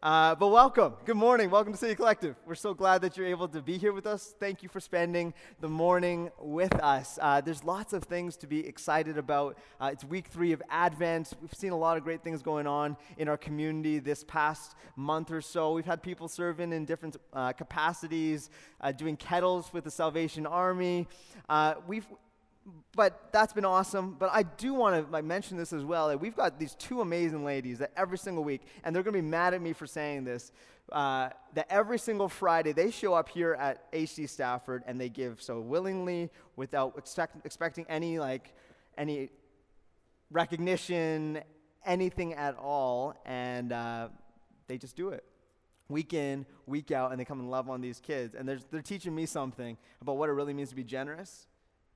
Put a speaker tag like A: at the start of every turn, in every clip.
A: Uh, but welcome. Good morning. Welcome to City Collective. We're so glad that you're able to be here with us. Thank you for spending the morning with us. Uh, there's lots of things to be excited about. Uh, it's week three of Advent. We've seen a lot of great things going on in our community this past month or so. We've had people serving in different uh, capacities, uh, doing kettles with the Salvation Army. Uh, we've but that's been awesome. But I do want to mention this as well. That we've got these two amazing ladies that every single week, and they're going to be mad at me for saying this, uh, that every single Friday they show up here at HD Stafford and they give so willingly without expect, expecting any like any recognition, anything at all, and uh, they just do it week in, week out, and they come and love on these kids. And they're, they're teaching me something about what it really means to be generous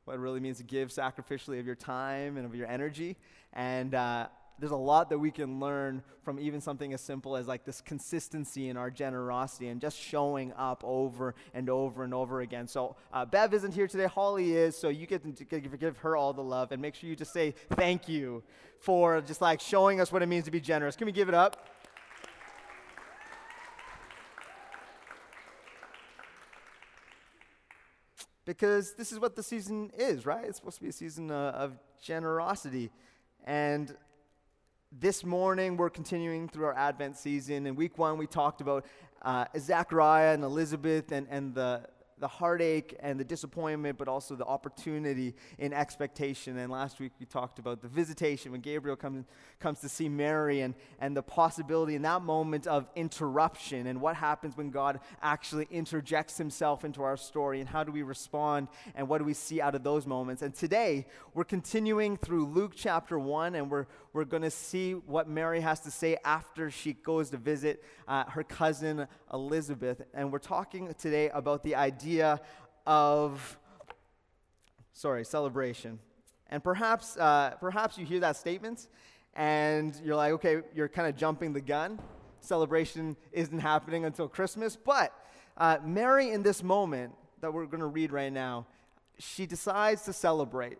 A: what it really means to give sacrificially of your time and of your energy. And uh, there's a lot that we can learn from even something as simple as like this consistency in our generosity and just showing up over and over and over again. So uh, Bev isn't here today. Holly is. So you get to give her all the love and make sure you just say thank you for just like showing us what it means to be generous. Can we give it up? Because this is what the season is, right? It's supposed to be a season uh, of generosity. And this morning, we're continuing through our Advent season. In week one, we talked about uh, Zachariah and Elizabeth and, and the, the heartache and the disappointment, but also the opportunity in expectation. And last week we talked about the visitation when Gabriel comes, comes to see Mary and, and the possibility in that moment of interruption and what happens when God actually interjects himself into our story and how do we respond and what do we see out of those moments. And today we're continuing through Luke chapter 1 and we're, we're going to see what Mary has to say after she goes to visit uh, her cousin Elizabeth. And we're talking today about the idea of, sorry, celebration. And perhaps, uh, perhaps you hear that statement and you're like, okay, you're kind of jumping the gun. Celebration isn't happening until Christmas. But uh, Mary, in this moment that we're going to read right now, she decides to celebrate.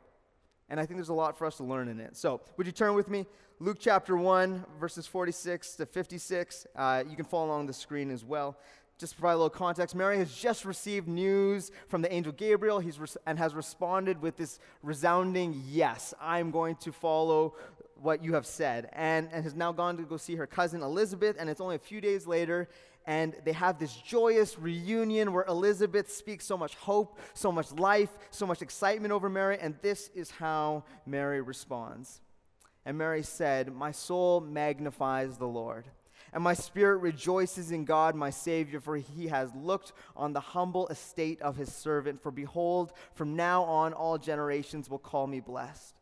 A: And I think there's a lot for us to learn in it. So, would you turn with me? Luke chapter 1, verses 46 to 56. Uh, you can follow along the screen as well. Just provide a little context, Mary has just received news from the angel Gabriel he's and has responded with this resounding yes, I'm going to follow what you have said. And, and has now gone to go see her cousin Elizabeth, and it's only a few days later, and they have this joyous reunion where Elizabeth speaks so much hope, so much life, so much excitement over Mary, and this is how Mary responds. And Mary said, My soul magnifies the Lord, and my spirit rejoices in God my Savior, for he has looked on the humble estate of his servant. For behold, from now on all generations will call me blessed.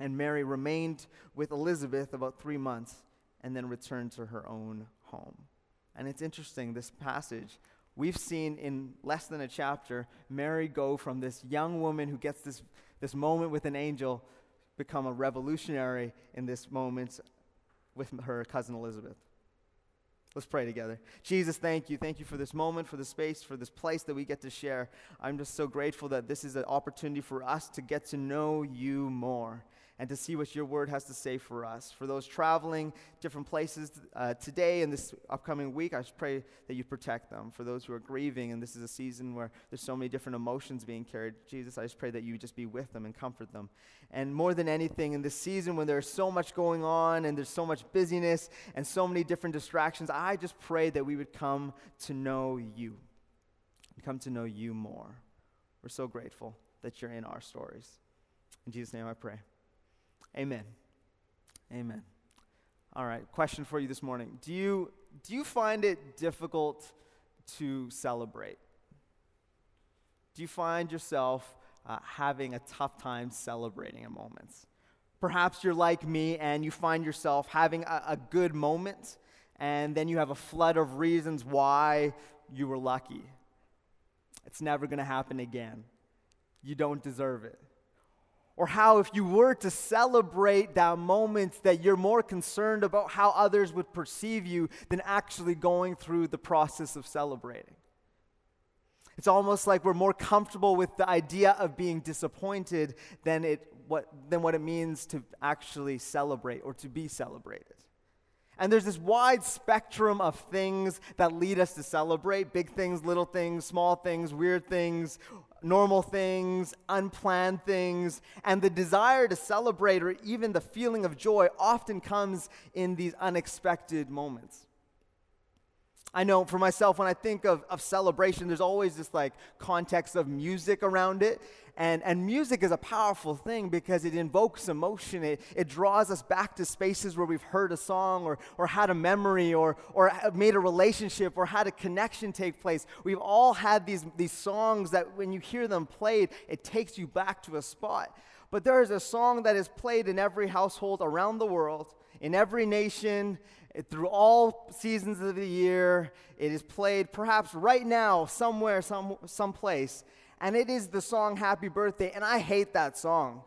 A: And Mary remained with Elizabeth about three months and then returned to her own home. And it's interesting, this passage, we've seen in less than a chapter, Mary go from this young woman who gets this, this moment with an angel become a revolutionary in this moment with her cousin Elizabeth. Let's pray together. Jesus, thank you. Thank you for this moment, for the space, for this place that we get to share. I'm just so grateful that this is an opportunity for us to get to know you more and to see what your word has to say for us. For those traveling different places uh, today and this upcoming week, I just pray that you protect them. For those who are grieving, and this is a season where there's so many different emotions being carried, Jesus, I just pray that you just be with them and comfort them. And more than anything, in this season when there's so much going on and there's so much busyness and so many different distractions, I just pray that we would come to know you, come to know you more. We're so grateful that you're in our stories. In Jesus' name I pray. Amen. Amen. All right, question for you this morning. Do you, do you find it difficult to celebrate? Do you find yourself uh, having a tough time celebrating in moments? Perhaps you're like me and you find yourself having a, a good moment and then you have a flood of reasons why you were lucky. It's never going to happen again. You don't deserve it. Or how, if you were to celebrate that moment, that you're more concerned about how others would perceive you than actually going through the process of celebrating. It's almost like we're more comfortable with the idea of being disappointed than, it, what, than what it means to actually celebrate or to be celebrated. And there's this wide spectrum of things that lead us to celebrate big things, little things, small things, weird things, normal things, unplanned things. And the desire to celebrate or even the feeling of joy often comes in these unexpected moments. I know for myself, when I think of, of celebration, there's always this like context of music around it. And, and music is a powerful thing because it invokes emotion. It, it draws us back to spaces where we've heard a song or, or had a memory or, or made a relationship or had a connection take place. We've all had these, these songs that when you hear them played, it takes you back to a spot. But there is a song that is played in every household around the world, in every nation, through all seasons of the year. It is played perhaps right now, somewhere, some someplace and it is the song Happy Birthday, and I hate that song.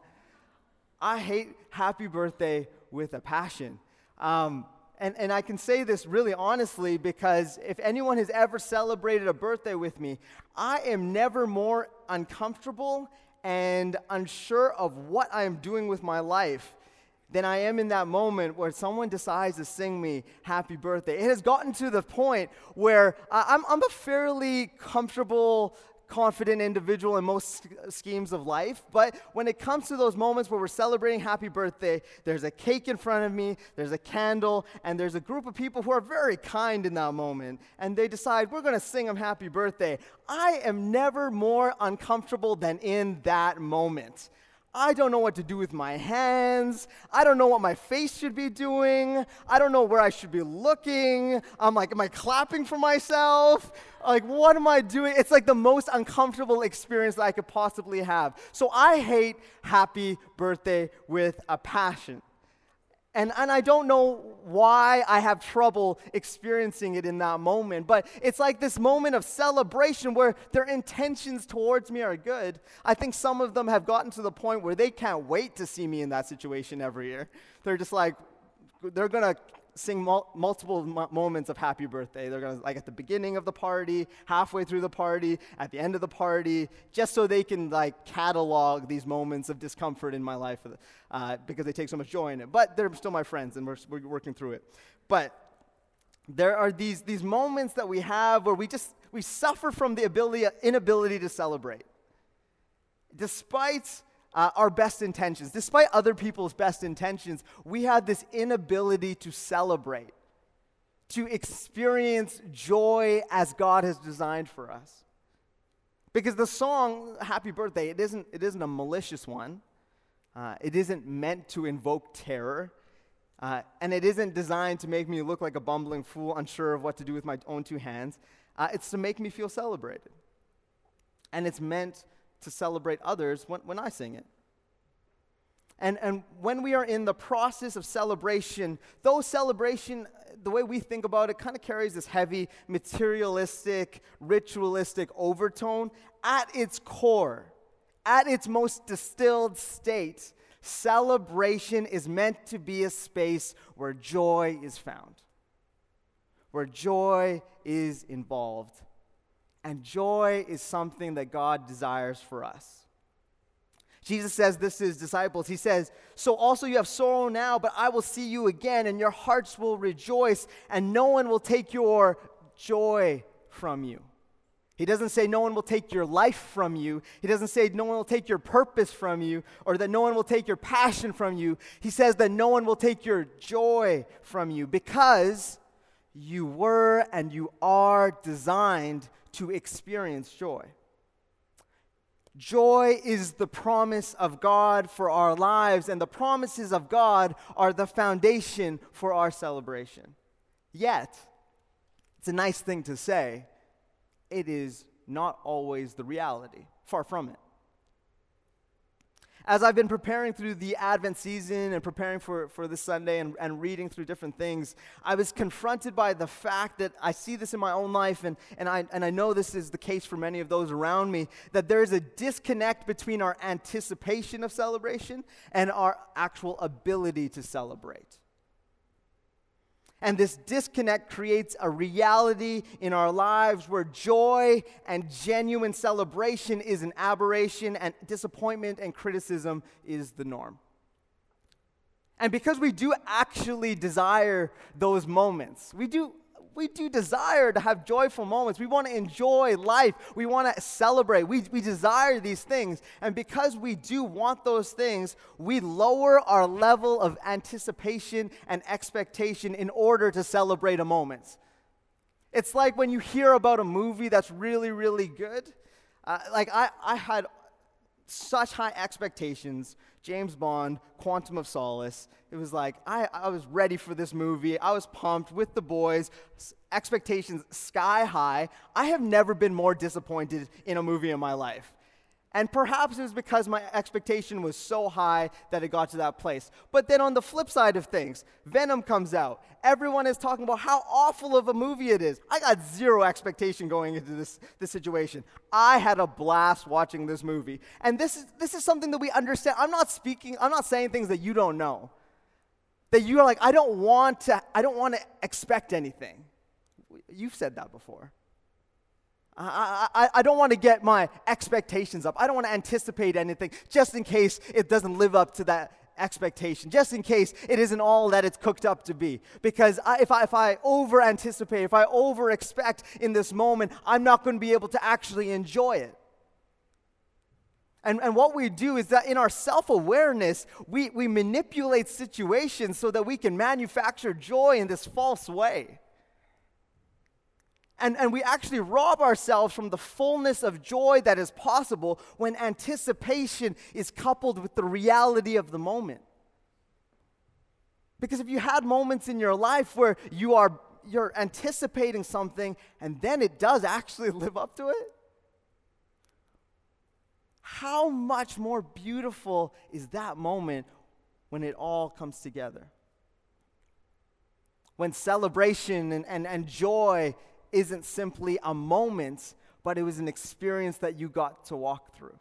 A: I hate Happy Birthday with a passion. Um, and, and I can say this really honestly because if anyone has ever celebrated a birthday with me, I am never more uncomfortable and unsure of what I am doing with my life than I am in that moment where someone decides to sing me happy birthday. It has gotten to the point where I'm, I'm a fairly comfortable confident individual in most schemes of life. But when it comes to those moments where we're celebrating happy birthday, there's a cake in front of me, there's a candle, and there's a group of people who are very kind in that moment. And they decide, we're going to sing them happy birthday. I am never more uncomfortable than in that moment. I don't know what to do with my hands. I don't know what my face should be doing. I don't know where I should be looking. I'm like, am I clapping for myself? Like, what am I doing? It's like the most uncomfortable experience that I could possibly have. So I hate happy birthday with a passion. And, and I don't know why I have trouble experiencing it in that moment, but it's like this moment of celebration where their intentions towards me are good. I think some of them have gotten to the point where they can't wait to see me in that situation every year. They're just like, they're gonna sing mul- multiple moments of happy birthday. They're going to, like, at the beginning of the party, halfway through the party, at the end of the party, just so they can, like, catalog these moments of discomfort in my life uh, because they take so much joy in it. But they're still my friends, and we're, we're working through it. But there are these, these moments that we have where we just we suffer from the ability, inability to celebrate. Despite uh, our best intentions. Despite other people's best intentions, we have this inability to celebrate, to experience joy as God has designed for us. Because the song Happy Birthday, it isn't, it isn't a malicious one. Uh, it isn't meant to invoke terror. Uh, and it isn't designed to make me look like a bumbling fool, unsure of what to do with my own two hands. Uh, it's to make me feel celebrated. And it's meant to celebrate others when, when I sing it. And, and when we are in the process of celebration, though celebration, the way we think about it, kind of carries this heavy, materialistic, ritualistic overtone. At its core, at its most distilled state, celebration is meant to be a space where joy is found, where joy is involved and joy is something that God desires for us. Jesus says this to his disciples. He says, So also you have sorrow now, but I will see you again, and your hearts will rejoice, and no one will take your joy from you. He doesn't say no one will take your life from you. He doesn't say no one will take your purpose from you or that no one will take your passion from you. He says that no one will take your joy from you because you were and you are designed to experience joy. Joy is the promise of God for our lives, and the promises of God are the foundation for our celebration. Yet, it's a nice thing to say, it is not always the reality. Far from it. As I've been preparing through the Advent season and preparing for, for this Sunday and, and reading through different things, I was confronted by the fact that I see this in my own life, and, and, I, and I know this is the case for many of those around me, that there is a disconnect between our anticipation of celebration and our actual ability to celebrate. And this disconnect creates a reality in our lives where joy and genuine celebration is an aberration, and disappointment and criticism is the norm. And because we do actually desire those moments, we do we do desire to have joyful moments. We want to enjoy life. We want to celebrate. We, we desire these things. And because we do want those things, we lower our level of anticipation and expectation in order to celebrate a moment. It's like when you hear about a movie that's really, really good. Uh, like, I, I had such high expectations. James Bond, Quantum of Solace. It was like, I, I was ready for this movie. I was pumped with the boys, expectations sky high. I have never been more disappointed in a movie in my life. And perhaps it was because my expectation was so high that it got to that place. But then on the flip side of things, Venom comes out. Everyone is talking about how awful of a movie it is. I got zero expectation going into this, this situation. I had a blast watching this movie. And this is, this is something that we understand. I'm not speaking, I'm not saying things that you don't know. That you are like, I don't want to, I don't want to expect anything. You've said that before. I, I, I don't want to get my expectations up. I don't want to anticipate anything just in case it doesn't live up to that expectation, just in case it isn't all that it's cooked up to be. Because I, if, I, if I over anticipate, if I over expect in this moment, I'm not going to be able to actually enjoy it. And, and what we do is that in our self awareness, we, we manipulate situations so that we can manufacture joy in this false way. And, and we actually rob ourselves from the fullness of joy that is possible when anticipation is coupled with the reality of the moment. Because if you had moments in your life where you are you're anticipating something and then it does actually live up to it, how much more beautiful is that moment when it all comes together? When celebration and, and, and joy isn't simply a moment, but it was an experience that you got to walk through.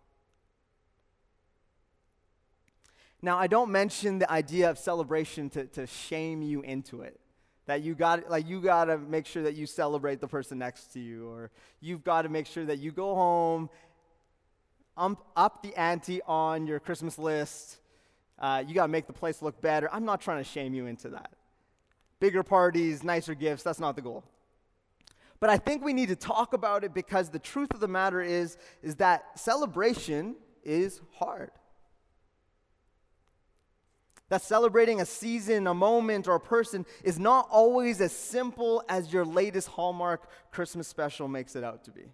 A: Now, I don't mention the idea of celebration to, to shame you into it. That you got like you got to make sure that you celebrate the person next to you, or you've got to make sure that you go home, ump, up the ante on your Christmas list. Uh, you got to make the place look better. I'm not trying to shame you into that. Bigger parties, nicer gifts, that's not the goal. But I think we need to talk about it because the truth of the matter is, is that celebration is hard. That celebrating a season, a moment, or a person is not always as simple as your latest Hallmark Christmas special makes it out to be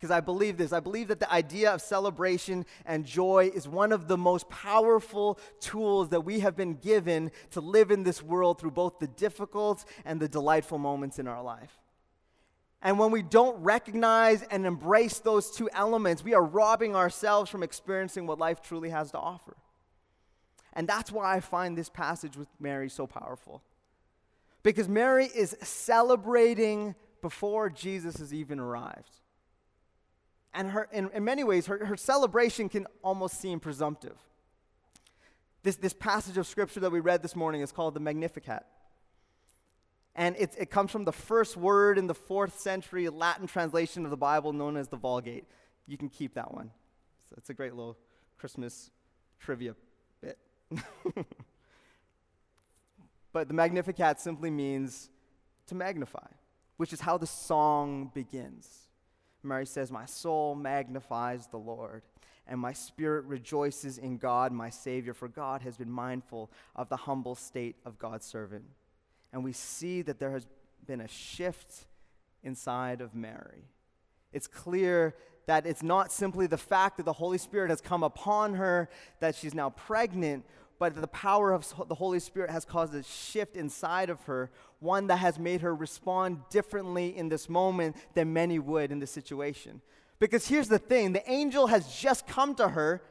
A: because I believe this. I believe that the idea of celebration and joy is one of the most powerful tools that we have been given to live in this world through both the difficult and the delightful moments in our life. And when we don't recognize and embrace those two elements, we are robbing ourselves from experiencing what life truly has to offer. And that's why I find this passage with Mary so powerful. Because Mary is celebrating before Jesus has even arrived. And her, in, in many ways, her, her celebration can almost seem presumptive. This, this passage of scripture that we read this morning is called the Magnificat. And it, it comes from the first word in the fourth century Latin translation of the Bible known as the Vulgate. You can keep that one. So it's a great little Christmas trivia bit. but the Magnificat simply means to magnify, which is how the song begins. Mary says, My soul magnifies the Lord, and my spirit rejoices in God, my Savior, for God has been mindful of the humble state of God's servant. And we see that there has been a shift inside of Mary. It's clear that it's not simply the fact that the Holy Spirit has come upon her, that she's now pregnant, but the power of the Holy Spirit has caused a shift inside of her, one that has made her respond differently in this moment than many would in this situation. Because here's the thing the angel has just come to her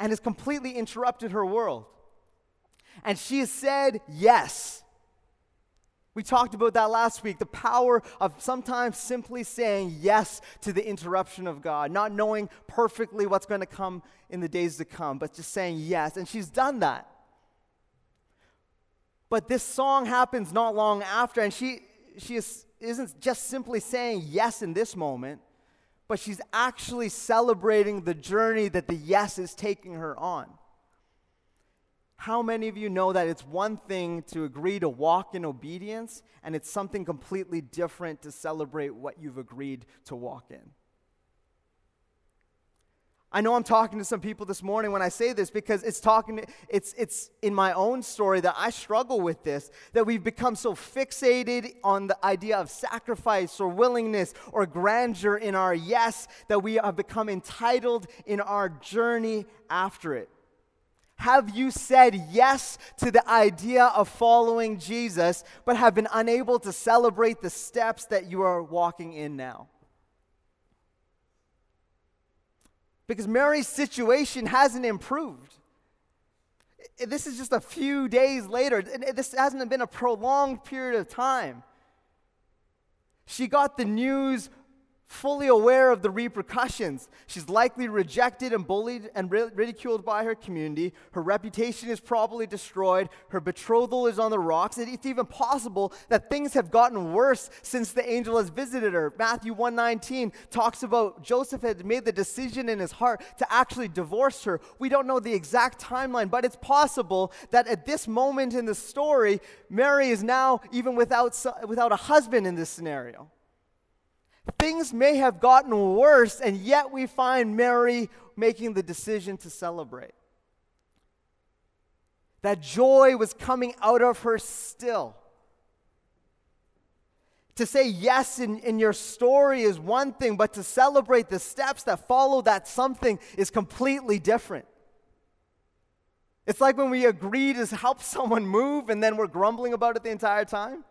A: and has completely interrupted her world. And she has said yes. We talked about that last week the power of sometimes simply saying yes to the interruption of God, not knowing perfectly what's going to come in the days to come, but just saying yes. And she's done that. But this song happens not long after, and she, she is, isn't just simply saying yes in this moment, but she's actually celebrating the journey that the yes is taking her on. How many of you know that it's one thing to agree to walk in obedience, and it's something completely different to celebrate what you've agreed to walk in? I know I'm talking to some people this morning when I say this because it's talking it's it's in my own story that I struggle with this that we've become so fixated on the idea of sacrifice or willingness or grandeur in our yes that we have become entitled in our journey after it. Have you said yes to the idea of following Jesus, but have been unable to celebrate the steps that you are walking in now? Because Mary's situation hasn't improved. This is just a few days later. This hasn't been a prolonged period of time. She got the news fully aware of the repercussions. She's likely rejected and bullied and ridiculed by her community. Her reputation is probably destroyed. Her betrothal is on the rocks. It's even possible that things have gotten worse since the angel has visited her. Matthew 119 talks about Joseph had made the decision in his heart to actually divorce her. We don't know the exact timeline, but it's possible that at this moment in the story, Mary is now even without, without a husband in this scenario. Things may have gotten worse, and yet we find Mary making the decision to celebrate. That joy was coming out of her still. To say yes in, in your story is one thing, but to celebrate the steps that follow that something is completely different. It's like when we agree to help someone move and then we're grumbling about it the entire time.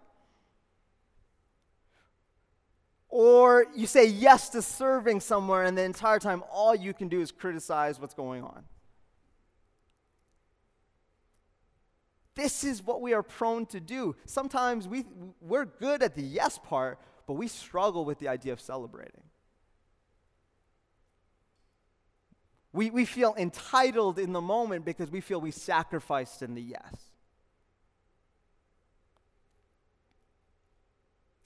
A: Or you say yes to serving somewhere, and the entire time all you can do is criticize what's going on. This is what we are prone to do. Sometimes we, we're good at the yes part, but we struggle with the idea of celebrating. We, we feel entitled in the moment because we feel we sacrificed in the yes.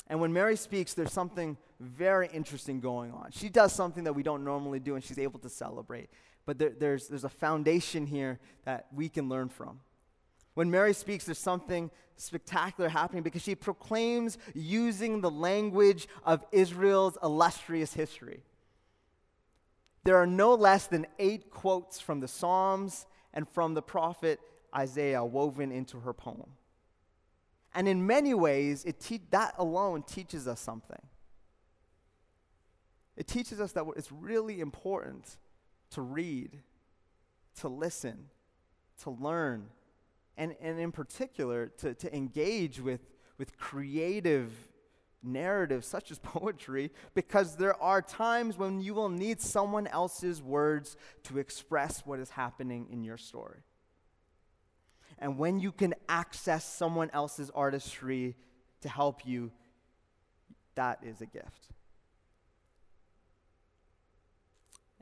A: And when Mary speaks, there's something very interesting going on. She does something that we don't normally do, and she's able to celebrate. But there, there's, there's a foundation here that we can learn from. When Mary speaks, there's something spectacular happening because she proclaims using the language of Israel's illustrious history. There are no less than eight quotes from the Psalms and from the prophet Isaiah woven into her poem. And in many ways, it te- that alone teaches us something. It teaches us that it's really important to read, to listen, to learn, and, and in particular, to, to engage with, with creative narratives such as poetry, because there are times when you will need someone else's words to express what is happening in your story. And when you can access someone else's artistry to help you, that is a gift.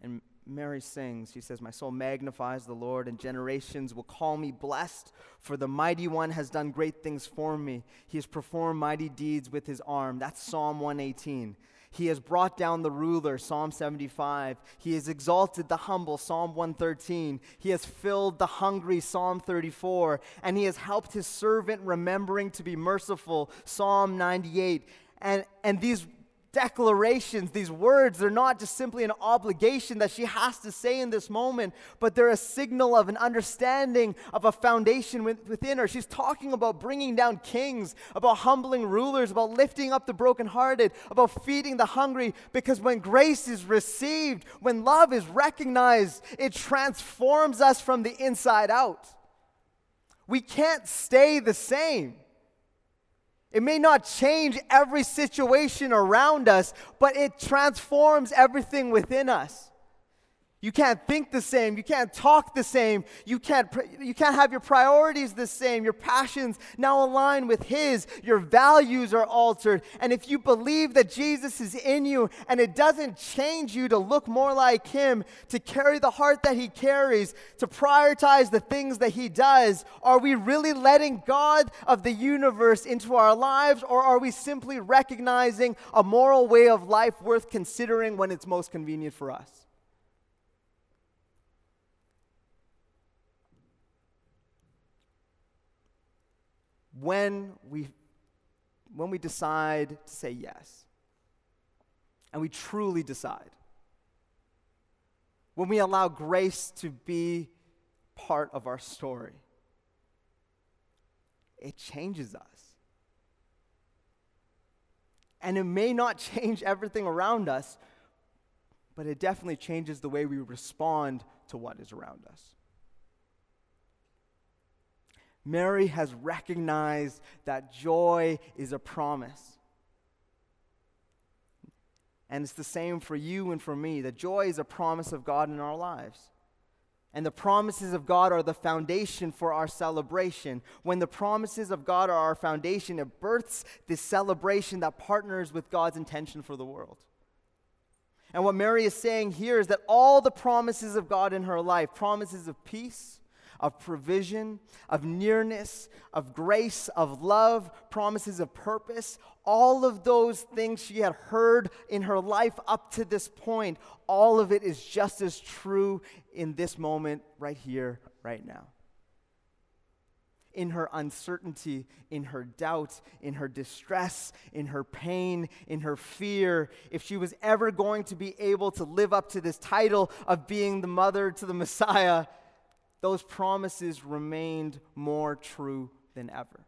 A: And Mary sings, she says, My soul magnifies the Lord, and generations will call me blessed, for the mighty one has done great things for me. He has performed mighty deeds with his arm. That's Psalm 118. He has brought down the ruler, Psalm 75. He has exalted the humble, Psalm 113. He has filled the hungry, Psalm 34. And he has helped his servant, remembering to be merciful, Psalm 98. And, and these declarations, these words, they're not just simply an obligation that she has to say in this moment, but they're a signal of an understanding of a foundation within her. She's talking about bringing down kings, about humbling rulers, about lifting up the brokenhearted, about feeding the hungry, because when grace is received, when love is recognized, it transforms us from the inside out. We can't stay the same. It may not change every situation around us, but it transforms everything within us. You can't think the same. You can't talk the same. You can't, you can't have your priorities the same. Your passions now align with His. Your values are altered. And if you believe that Jesus is in you and it doesn't change you to look more like Him, to carry the heart that He carries, to prioritize the things that He does, are we really letting God of the universe into our lives or are we simply recognizing a moral way of life worth considering when it's most convenient for us? When we, when we decide to say yes, and we truly decide, when we allow grace to be part of our story, it changes us. And it may not change everything around us, but it definitely changes the way we respond to what is around us. Mary has recognized that joy is a promise. And it's the same for you and for me. That joy is a promise of God in our lives. And the promises of God are the foundation for our celebration. When the promises of God are our foundation, it births this celebration that partners with God's intention for the world. And what Mary is saying here is that all the promises of God in her life, promises of peace, of provision, of nearness, of grace, of love, promises of purpose. All of those things she had heard in her life up to this point, all of it is just as true in this moment, right here, right now. In her uncertainty, in her doubt, in her distress, in her pain, in her fear, if she was ever going to be able to live up to this title of being the mother to the Messiah, those promises remained more true than ever.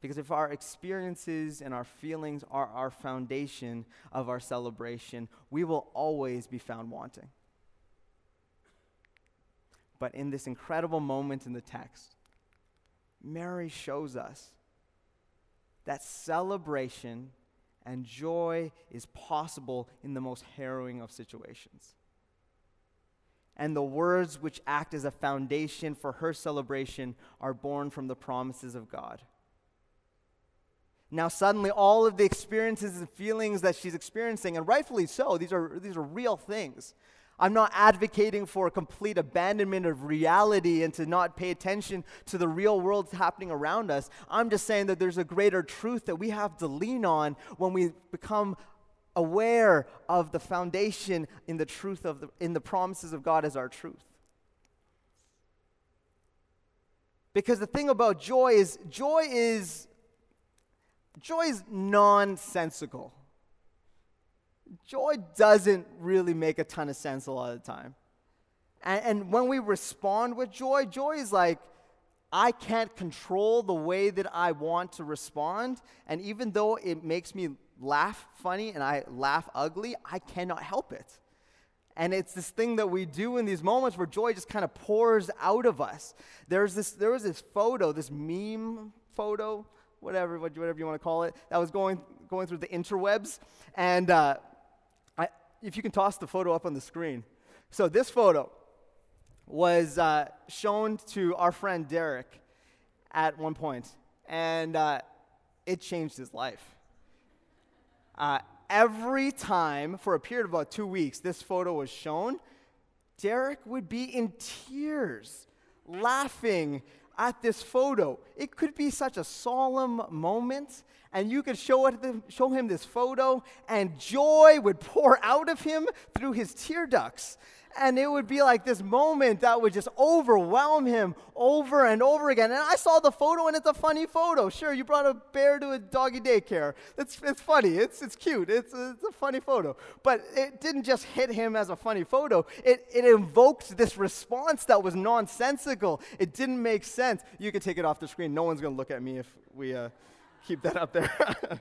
A: Because if our experiences and our feelings are our foundation of our celebration, we will always be found wanting. But in this incredible moment in the text, Mary shows us that celebration and joy is possible in the most harrowing of situations and the words which act as a foundation for her celebration are born from the promises of God. Now, suddenly, all of the experiences and feelings that she's experiencing, and rightfully so, these are, these are real things. I'm not advocating for a complete abandonment of reality and to not pay attention to the real world happening around us. I'm just saying that there's a greater truth that we have to lean on when we become aware of the foundation in the truth of the, in the promises of God as our truth. Because the thing about joy is joy is joy is nonsensical. Joy doesn't really make a ton of sense a lot of the time. And, and when we respond with joy, joy is like, I can't control the way that I want to respond. And even though it makes me laugh funny and I laugh ugly, I cannot help it. And it's this thing that we do in these moments where joy just kind of pours out of us. There's this, there was this photo, this meme photo, whatever, whatever you want to call it, that was going, going through the interwebs. And uh, I, if you can toss the photo up on the screen. So this photo was uh, shown to our friend Derek at one point, and uh, it changed his life. Uh, every time, for a period of about two weeks, this photo was shown, Derek would be in tears, laughing at this photo. It could be such a solemn moment, and you could show, show him this photo, and joy would pour out of him through his tear ducts. And it would be like this moment that would just overwhelm him over and over again. And I saw the photo, and it's a funny photo. Sure, you brought a bear to a doggy daycare. It's, it's funny, it's, it's cute, it's, it's a funny photo. But it didn't just hit him as a funny photo, it, it invoked this response that was nonsensical. It didn't make sense. You can take it off the screen. No one's going to look at me if we uh, keep that up there.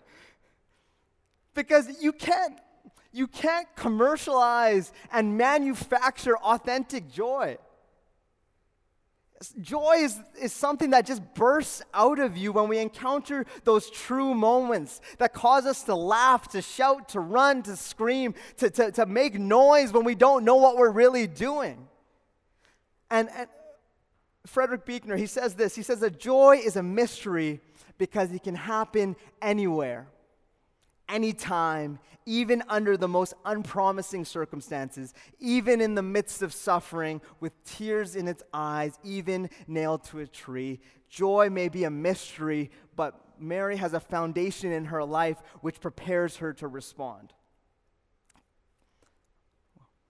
A: because you can't you can't commercialize and manufacture authentic joy. Joy is, is something that just bursts out of you when we encounter those true moments that cause us to laugh, to shout, to run, to scream, to, to, to make noise when we don't know what we're really doing. And, and Frederick Buechner, he says this he says that joy is a mystery because it can happen anywhere, anytime, even under the most unpromising circumstances, even in the midst of suffering, with tears in its eyes, even nailed to a tree. Joy may be a mystery, but Mary has a foundation in her life which prepares her to respond.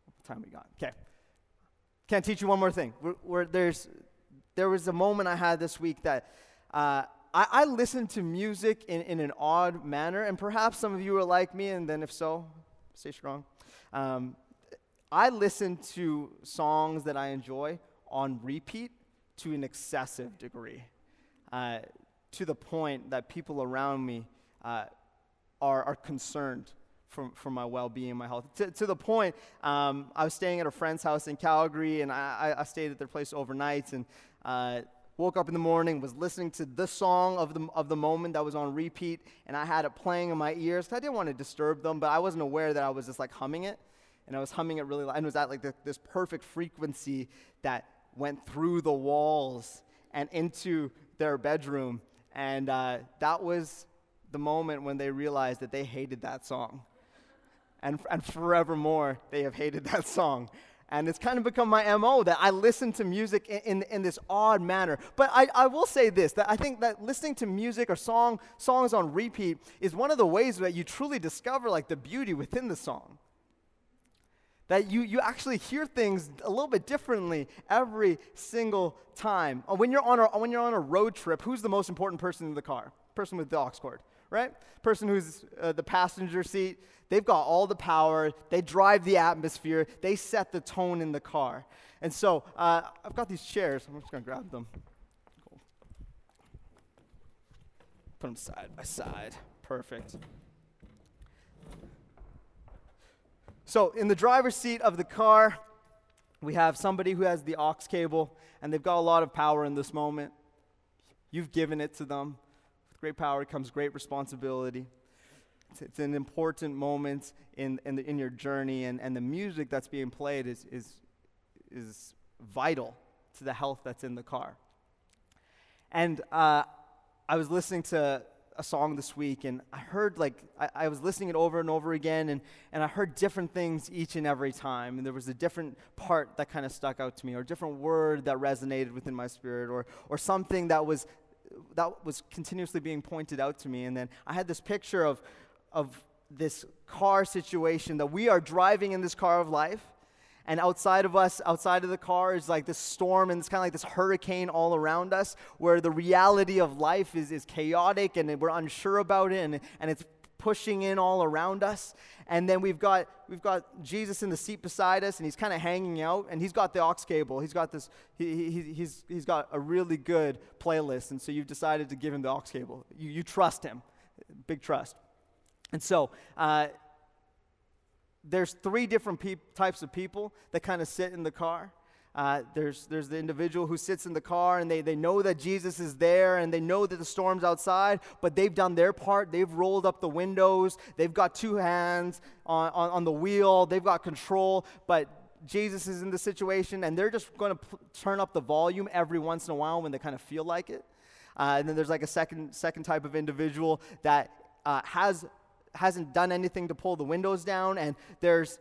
A: What time we got? Okay. Can't teach you one more thing. We're, we're, there's, there was a moment I had this week that uh, I, I listen to music in, in an odd manner, and perhaps some of you are like me, and then if so, stay strong. Um, I listen to songs that I enjoy on repeat to an excessive degree, uh, to the point that people around me uh, are, are concerned for, for my well-being, my health. To, to the point, um, I was staying at a friend's house in Calgary, and I, I, stayed at their place overnight, and uh, woke up in the morning, was listening to the song of the, of the moment that was on repeat, and I had it playing in my ears. I didn't want to disturb them, but I wasn't aware that I was just like humming it. And I was humming it really loud, and was at like the, this perfect frequency that went through the walls and into their bedroom. And uh, that was the moment when they realized that they hated that song. And, and forevermore, they have hated that song. And it's kind of become my MO that I listen to music in, in, in, this odd manner. But I, I will say this that I think that listening to music or song, songs on repeat is one of the ways that you truly discover like the beauty within the song. That you, you actually hear things a little bit differently every single time. When you're, on a, when you're on a road trip, who's the most important person in the car? Person with the aux cord right? Person who's uh, the passenger seat, they've got all the power, they drive the atmosphere, they set the tone in the car. And so uh, I've got these chairs, I'm just gonna grab them. Cool. Put them side by side. Perfect. So, in the driver's seat of the car, we have somebody who has the aux cable, and they've got a lot of power in this moment. You've given it to them great power comes great responsibility. It's, it's an important moment in, in, the, in, your journey, and, and the music that's being played is, is, is vital to the health that's in the car. And uh, I was listening to a song this week, and I heard, like, I, I, was listening it over and over again, and, and I heard different things each and every time. And there was a different part that kind of stuck out to me, or a different word that resonated within my spirit, or, or something that was that was continuously being pointed out to me. And then I had this picture of, of this car situation that we are driving in this car of life. And outside of us, outside of the car, is like this storm and it's kind of like this hurricane all around us where the reality of life is, is chaotic and we're unsure about it and, and it's pushing in all around us. And then we've got, we've got Jesus in the seat beside us, and he's kind of hanging out, and he's got the aux cable. He's got this, he, he, he's, he's got a really good playlist, and so you've decided to give him the aux cable. You, you trust him, big trust. And so, uh, there's three different pe- types of people that kind of sit in the car. Uh, there's, there's the individual who sits in the car and they, they know that Jesus is there and they know that the storm's outside, but they've done their part. They've rolled up the windows, they've got two hands on, on, on the wheel, they've got control, but Jesus is in the situation and they're just going to p- turn up the volume every once in a while when they kind of feel like it. Uh, and then there's like a second, second type of individual that uh, has, hasn't done anything to pull the windows down, and there's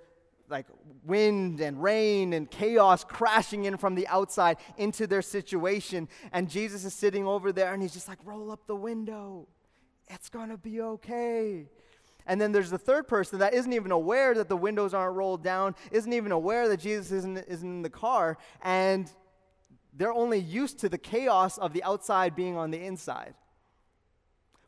A: like wind and rain and chaos crashing in from the outside into their situation. And Jesus is sitting over there and he's just like, roll up the window. It's going to be okay. And then there's the third person that isn't even aware that the windows aren't rolled down, isn't even aware that Jesus isn't, isn't in the car, and they're only used to the chaos of the outside being on the inside.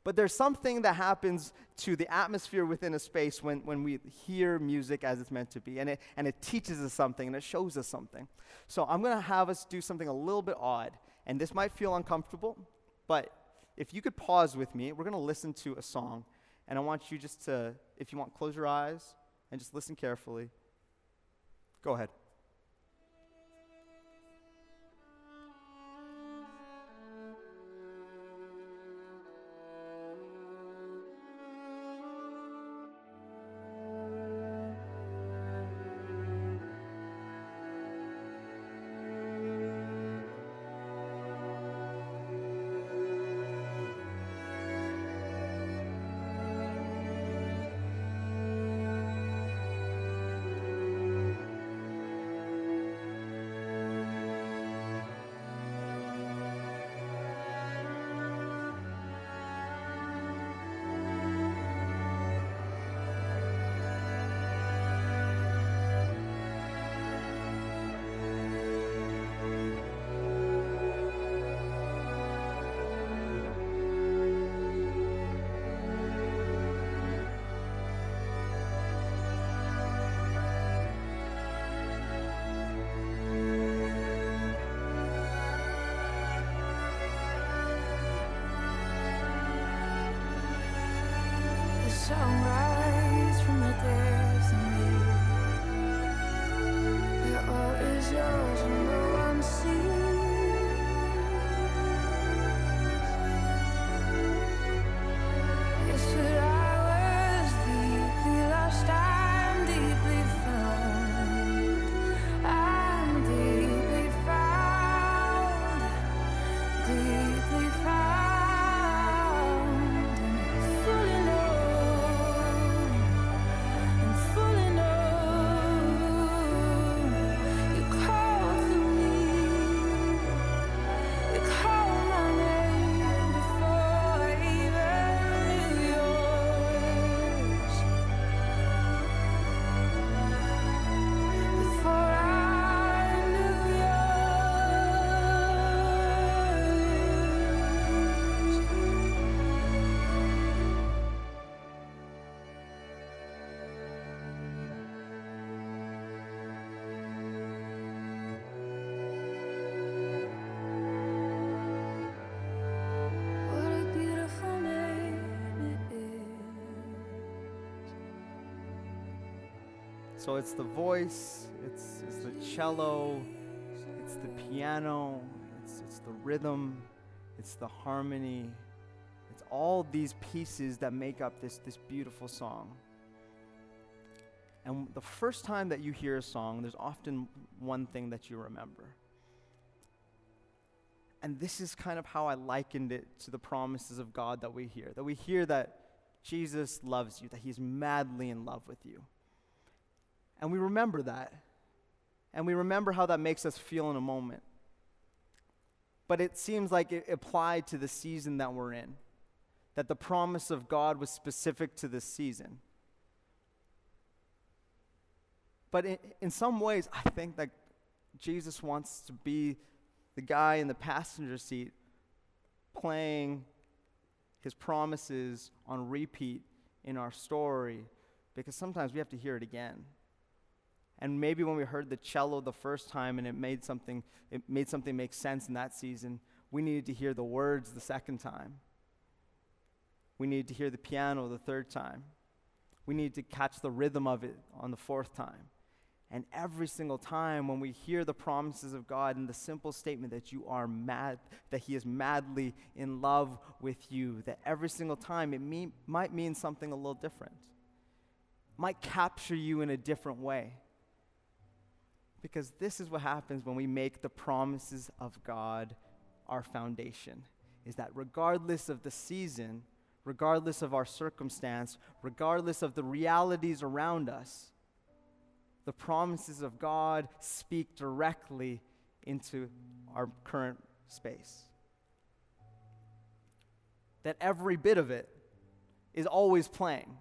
A: But there's something that happens to the atmosphere within a space when, when we hear music as it's meant to be. And it, and it teaches us something and it shows us something. So I'm going to have us do something a little bit odd. And this might feel uncomfortable, but if you could pause with me, we're going to listen to a song. And I want you just to, if you want, close your eyes and just listen carefully. Go ahead. So it's the voice, it's, it's the cello, it's the piano, it's, it's the rhythm, it's the harmony. It's all these pieces that make up this, this beautiful song. And the first time that you hear a song, there's often one thing that you remember. And this is kind of how I likened it to the promises of God that we hear. That we hear that Jesus loves you, that he's madly in love with you. And we remember that. And we remember how that makes us feel in a moment. But it seems like it applied to the season that we're in, that the promise of God was specific to this season. But in, in some ways, I think that Jesus wants to be the guy in the passenger seat playing his promises on repeat in our story because sometimes we have to hear it again. And maybe when we heard the cello the first time and it made something, it made something make sense in that season, we needed to hear the words the second time. We needed to hear the piano the third time. We needed to catch the rhythm of it on the fourth time. And every single time when we hear the promises of God and the simple statement that you are mad, that He is madly in love with you, that every single time it mean, might mean something a little different, might capture you in a different way. Because this is what happens when we make the promises of God our foundation. Is that regardless of the season, regardless of our circumstance, regardless of the realities around us, the promises of God speak directly into our current space. That every bit of it is always playing.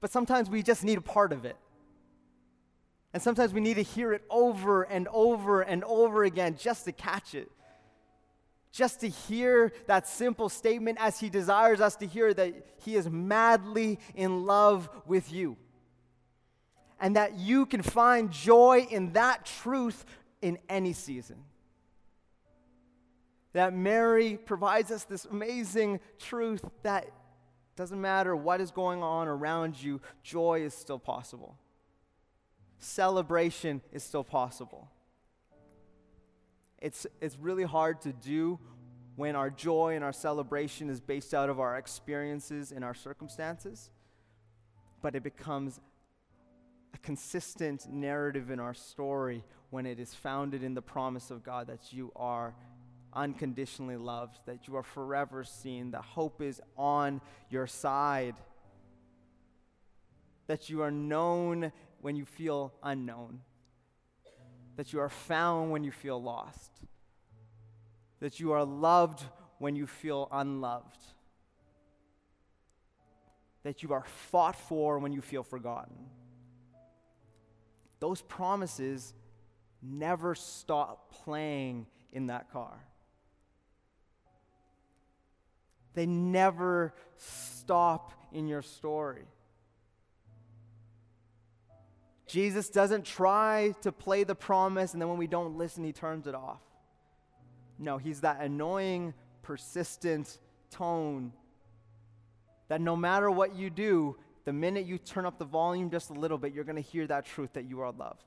A: But sometimes we just need a part of it. And sometimes we need to hear it over and over and over again just to catch it. Just to hear that simple statement as He desires us to hear that He is madly in love with you. And that you can find joy in that truth in any season. That Mary provides us this amazing truth that doesn't matter what is going on around you, joy is still possible celebration is still possible. It's, it's really hard to do when our joy and our celebration is based out of our experiences and our circumstances, but it becomes a consistent narrative in our story when it is founded in the promise of God that you are unconditionally loved, that you are forever seen, that hope is on your side, that you are known when you feel unknown, that you are found when you feel lost, that you are loved when you feel unloved, that you are fought for when you feel forgotten. Those promises never stop playing in that car. They never stop in your story. Jesus doesn't try to play the promise, and then when we don't listen, he turns it off. No, he's that annoying, persistent tone that no matter what you do, the minute you turn up the volume just a little bit, you're going to hear that truth that you are loved.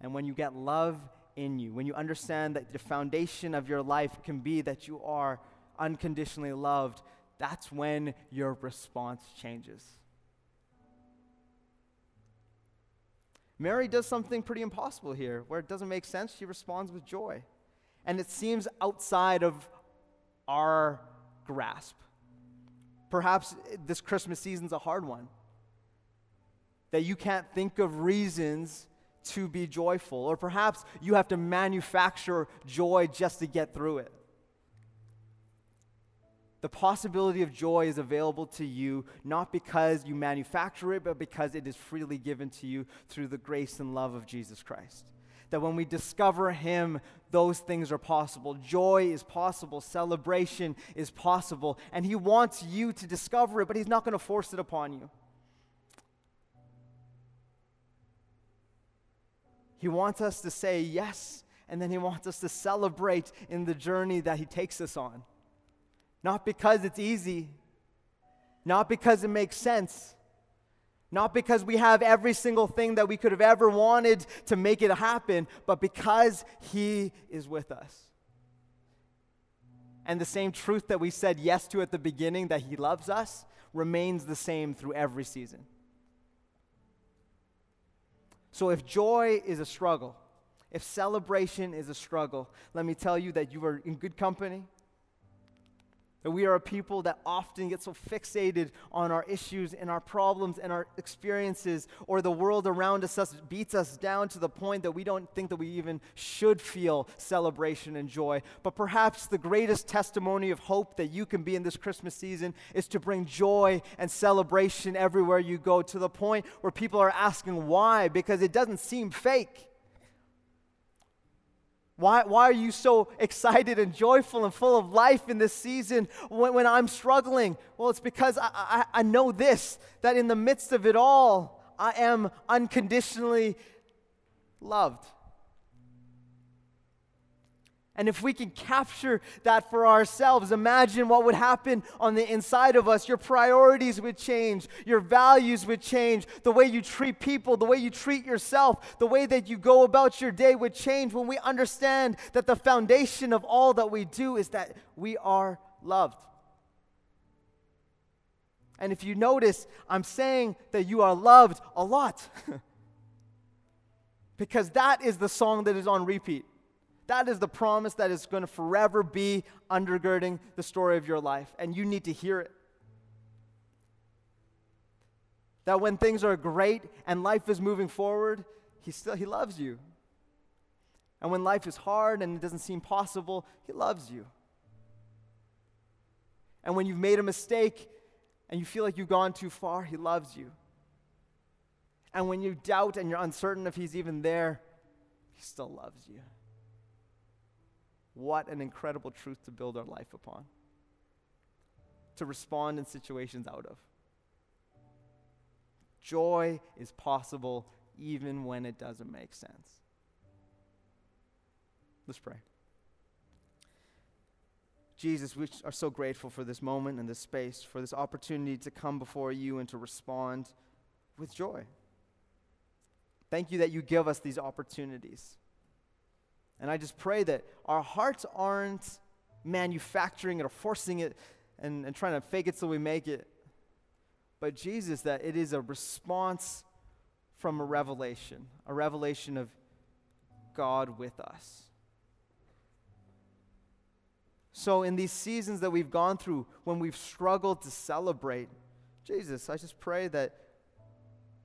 A: And when you get love in you, when you understand that the foundation of your life can be that you are unconditionally loved, that's when your response changes. Mary does something pretty impossible here where it doesn't make sense. She responds with joy. And it seems outside of our grasp. Perhaps this Christmas season's a hard one. That you can't think of reasons to be joyful, or perhaps you have to manufacture joy just to get through it. The possibility of joy is available to you not because you manufacture it, but because it is freely given to you through the grace and love of Jesus Christ. That when we discover Him, those things are possible. Joy is possible, celebration is possible, and He wants you to discover it, but He's not going to force it upon you. He wants us to say yes, and then He wants us to celebrate in the journey that He takes us on. Not because it's easy, not because it makes sense, not because we have every single thing that we could have ever wanted to make it happen, but because He is with us. And the same truth that we said yes to at the beginning, that He loves us, remains the same through every season. So if joy is a struggle, if celebration is a struggle, let me tell you that you are in good company. That we are a people that often get so fixated on our issues and our problems and our experiences, or the world around us beats us down to the point that we don't think that we even should feel celebration and joy. But perhaps the greatest testimony of hope that you can be in this Christmas season is to bring joy and celebration everywhere you go, to the point where people are asking why, because it doesn't seem fake. Why, why are you so excited and joyful and full of life in this season when, when I'm struggling? Well, it's because I, I, I know this that in the midst of it all, I am unconditionally loved. And if we can capture that for ourselves, imagine what would happen on the inside of us. Your priorities would change, your values would change, the way you treat people, the way you treat yourself, the way that you go about your day would change when we understand that the foundation of all that we do is that we are loved. And if you notice, I'm saying that you are loved a lot. because that is the song that is on repeat. That is the promise that is going to forever be undergirding the story of your life, and you need to hear it. That when things are great and life is moving forward, he still he loves you. And when life is hard and it doesn't seem possible, he loves you. And when you've made a mistake and you feel like you've gone too far, he loves you. And when you doubt and you're uncertain if he's even there, he still loves you. What an incredible truth to build our life upon, to respond in situations out of. Joy is possible even when it doesn't make sense. Let's pray. Jesus, we are so grateful for this moment and this space, for this opportunity to come before you and to respond with joy. Thank you that you give us these opportunities. And I just pray that our hearts aren't manufacturing it or forcing it and, and trying to fake it so we make it. But Jesus, that it is a response from a revelation, a revelation of God with us. So, in these seasons that we've gone through, when we've struggled to celebrate, Jesus, I just pray that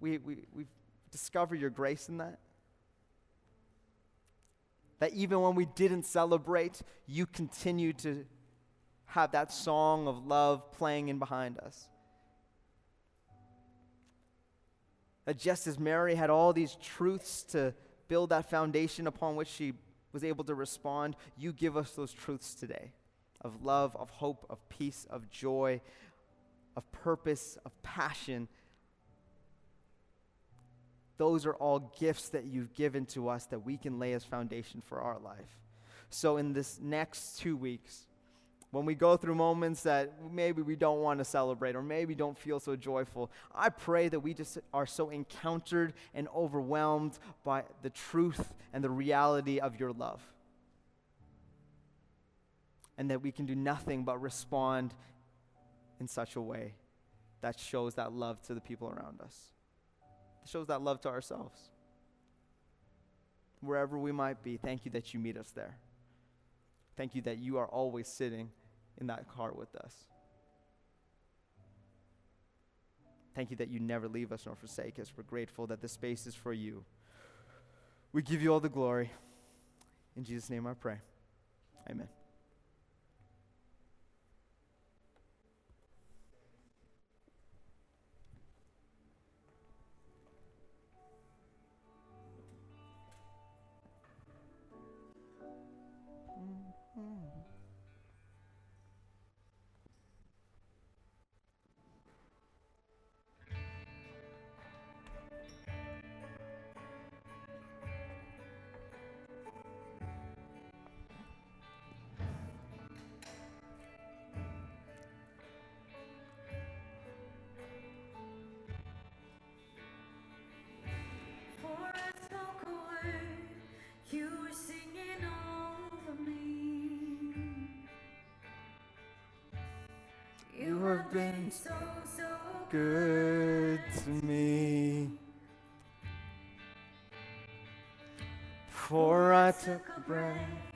A: we, we, we discover your grace in that. That even when we didn't celebrate, you continued to have that song of love playing in behind us. That just as Mary had all these truths to build that foundation upon which she was able to respond, you give us those truths today of love, of hope, of peace, of joy, of purpose, of passion those are all gifts that you've given to us that we can lay as foundation for our life. So, in this next two weeks, when we go through moments that maybe we don't want to celebrate or maybe don't feel so joyful, I pray that we just are so encountered and overwhelmed by the truth and the reality of your love. And that we can do nothing but respond in such a way that shows that love to the people around us, shows that love to ourselves. Wherever we might be, thank you that you meet us there. Thank you that you are always sitting in that car with us. Thank you that you never leave us nor forsake us. We're grateful that this space is for you. We give you all the glory. In Jesus' name I pray. Amen. Been so, so good to me. For I took a breath,